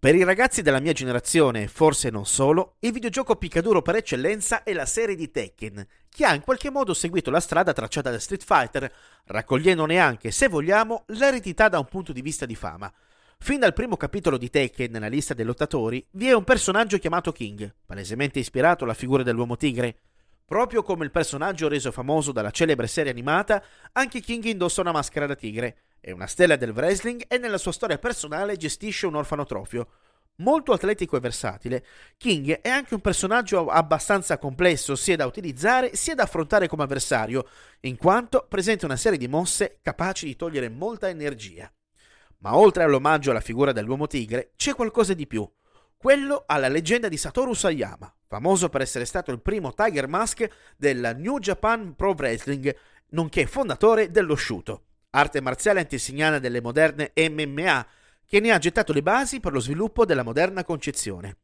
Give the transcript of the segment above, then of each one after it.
Per i ragazzi della mia generazione, forse non solo, il videogioco piccaduro per eccellenza è la serie di Tekken, che ha in qualche modo seguito la strada tracciata da Street Fighter, raccogliendone anche, se vogliamo, l'eredità da un punto di vista di fama. Fin dal primo capitolo di Tekken, nella lista dei lottatori, vi è un personaggio chiamato King, palesemente ispirato alla figura dell'uomo tigre. Proprio come il personaggio reso famoso dalla celebre serie animata, anche King indossa una maschera da tigre, è una stella del wrestling e nella sua storia personale gestisce un orfanotrofio. Molto atletico e versatile, King è anche un personaggio abbastanza complesso sia da utilizzare sia da affrontare come avversario, in quanto presenta una serie di mosse capaci di togliere molta energia. Ma oltre all'omaggio alla figura dell'uomo tigre, c'è qualcosa di più. Quello alla leggenda di Satoru Sayama, famoso per essere stato il primo Tiger Mask del New Japan Pro Wrestling, nonché fondatore dello Shuto arte marziale antesignana delle moderne MMA, che ne ha gettato le basi per lo sviluppo della moderna concezione.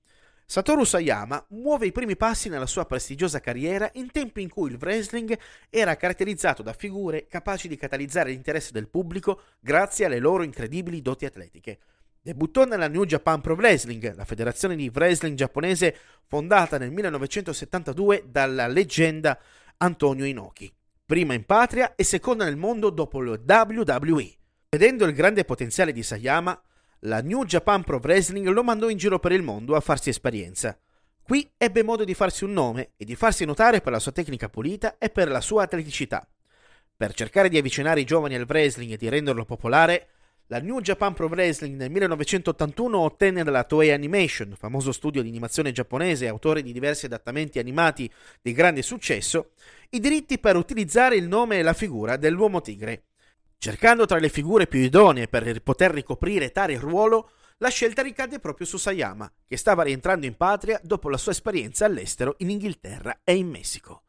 Satoru Sayama muove i primi passi nella sua prestigiosa carriera in tempi in cui il wrestling era caratterizzato da figure capaci di catalizzare l'interesse del pubblico grazie alle loro incredibili doti atletiche. Debuttò nella New Japan Pro Wrestling, la federazione di wrestling giapponese fondata nel 1972 dalla leggenda Antonio Inoki prima in patria e seconda nel mondo dopo lo WWE. Vedendo il grande potenziale di Sayama, la New Japan Pro Wrestling lo mandò in giro per il mondo a farsi esperienza. Qui ebbe modo di farsi un nome e di farsi notare per la sua tecnica pulita e per la sua atleticità. Per cercare di avvicinare i giovani al wrestling e di renderlo popolare, la New Japan Pro Wrestling nel 1981 ottenne dalla Toei Animation, famoso studio di animazione giapponese e autore di diversi adattamenti animati di grande successo, i diritti per utilizzare il nome e la figura dell'uomo tigre. Cercando tra le figure più idonee per poter ricoprire tale ruolo, la scelta ricadde proprio su Sayama, che stava rientrando in patria dopo la sua esperienza all'estero in Inghilterra e in Messico.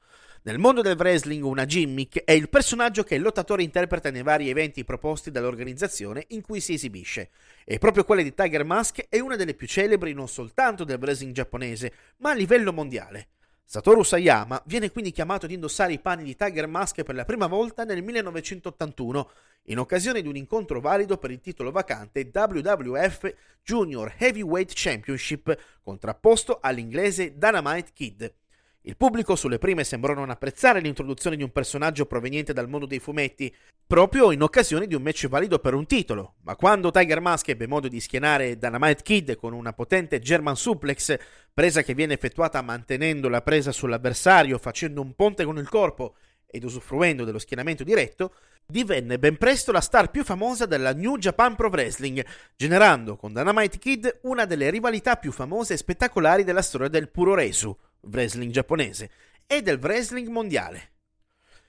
Nel mondo del wrestling una gimmick è il personaggio che il lottatore interpreta nei vari eventi proposti dall'organizzazione in cui si esibisce, e proprio quella di Tiger Mask è una delle più celebri non soltanto del wrestling giapponese, ma a livello mondiale. Satoru Sayama viene quindi chiamato ad indossare i panni di Tiger Mask per la prima volta nel 1981, in occasione di un incontro valido per il titolo vacante WWF Junior Heavyweight Championship, contrapposto all'inglese Dynamite Kid. Il pubblico sulle prime sembrò non apprezzare l'introduzione di un personaggio proveniente dal mondo dei fumetti, proprio in occasione di un match valido per un titolo, ma quando Tiger Mask ebbe modo di schienare Dynamite Kid con una potente German suplex, presa che viene effettuata mantenendo la presa sull'avversario, facendo un ponte con il corpo ed usufruendo dello schienamento diretto, divenne ben presto la star più famosa della New Japan Pro Wrestling, generando con Dynamite Kid una delle rivalità più famose e spettacolari della storia del Puroresu wrestling giapponese, e del wrestling mondiale.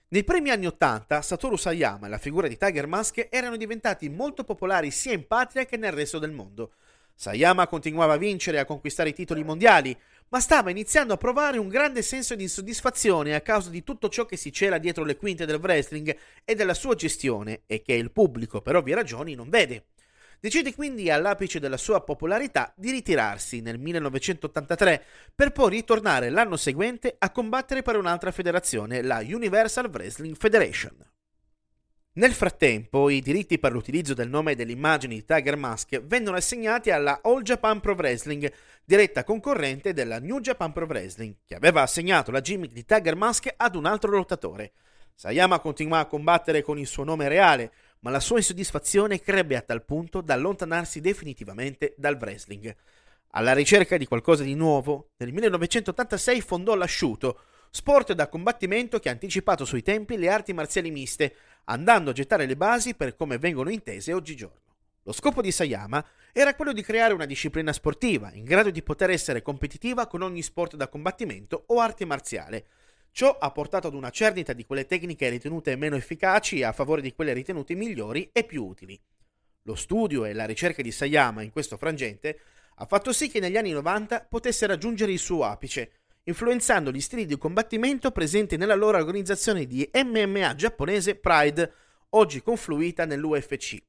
Nei primi anni Ottanta, Satoru Sayama e la figura di Tiger Mask erano diventati molto popolari sia in patria che nel resto del mondo. Sayama continuava a vincere e a conquistare i titoli mondiali, ma stava iniziando a provare un grande senso di insoddisfazione a causa di tutto ciò che si cela dietro le quinte del wrestling e della sua gestione e che il pubblico per ovvie ragioni non vede. Decide quindi all'apice della sua popolarità di ritirarsi nel 1983 per poi ritornare l'anno seguente a combattere per un'altra federazione, la Universal Wrestling Federation. Nel frattempo, i diritti per l'utilizzo del nome e dell'immagine di Tiger Mask vennero assegnati alla All Japan Pro Wrestling, diretta concorrente della New Japan Pro Wrestling, che aveva assegnato la gimmick di Tiger Mask ad un altro lottatore. Sayama continuò a combattere con il suo nome reale, ma la sua insoddisfazione crebbe a tal punto da allontanarsi definitivamente dal wrestling. Alla ricerca di qualcosa di nuovo, nel 1986 fondò l'asciuto, sport da combattimento che ha anticipato sui tempi le arti marziali miste, andando a gettare le basi per come vengono intese oggigiorno. Lo scopo di Sayama era quello di creare una disciplina sportiva in grado di poter essere competitiva con ogni sport da combattimento o arte marziale, Ciò ha portato ad una cernita di quelle tecniche ritenute meno efficaci a favore di quelle ritenute migliori e più utili. Lo studio e la ricerca di Sayama in questo frangente ha fatto sì che negli anni 90 potesse raggiungere il suo apice, influenzando gli stili di combattimento presenti nella loro organizzazione di MMA giapponese Pride, oggi confluita nell'UFC.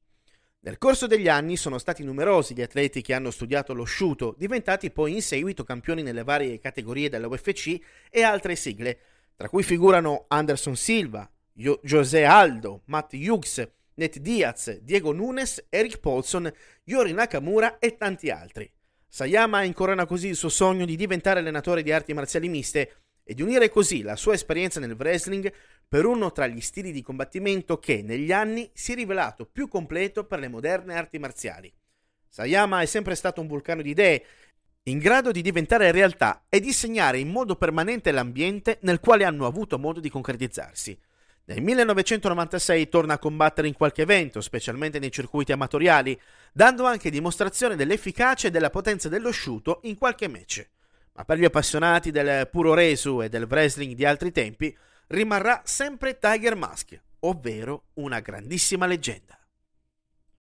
Nel corso degli anni sono stati numerosi gli atleti che hanno studiato lo sciuto, diventati poi in seguito campioni nelle varie categorie della UFC e altre sigle, tra cui figurano Anderson Silva, jo- José Aldo, Matt Hughes, Ned Diaz, Diego Nunes, Eric Paulson, Yori Nakamura e tanti altri. Sayama incorona così il suo sogno di diventare allenatore di arti marziali miste e di unire così la sua esperienza nel wrestling per uno tra gli stili di combattimento che negli anni si è rivelato più completo per le moderne arti marziali. Sayama è sempre stato un vulcano di idee, in grado di diventare realtà e di segnare in modo permanente l'ambiente nel quale hanno avuto modo di concretizzarsi. Nel 1996 torna a combattere in qualche evento, specialmente nei circuiti amatoriali, dando anche dimostrazione dell'efficacia e della potenza dello sciuto in qualche match ma per gli appassionati del puro resu e del wrestling di altri tempi rimarrà sempre Tiger Mask, ovvero una grandissima leggenda.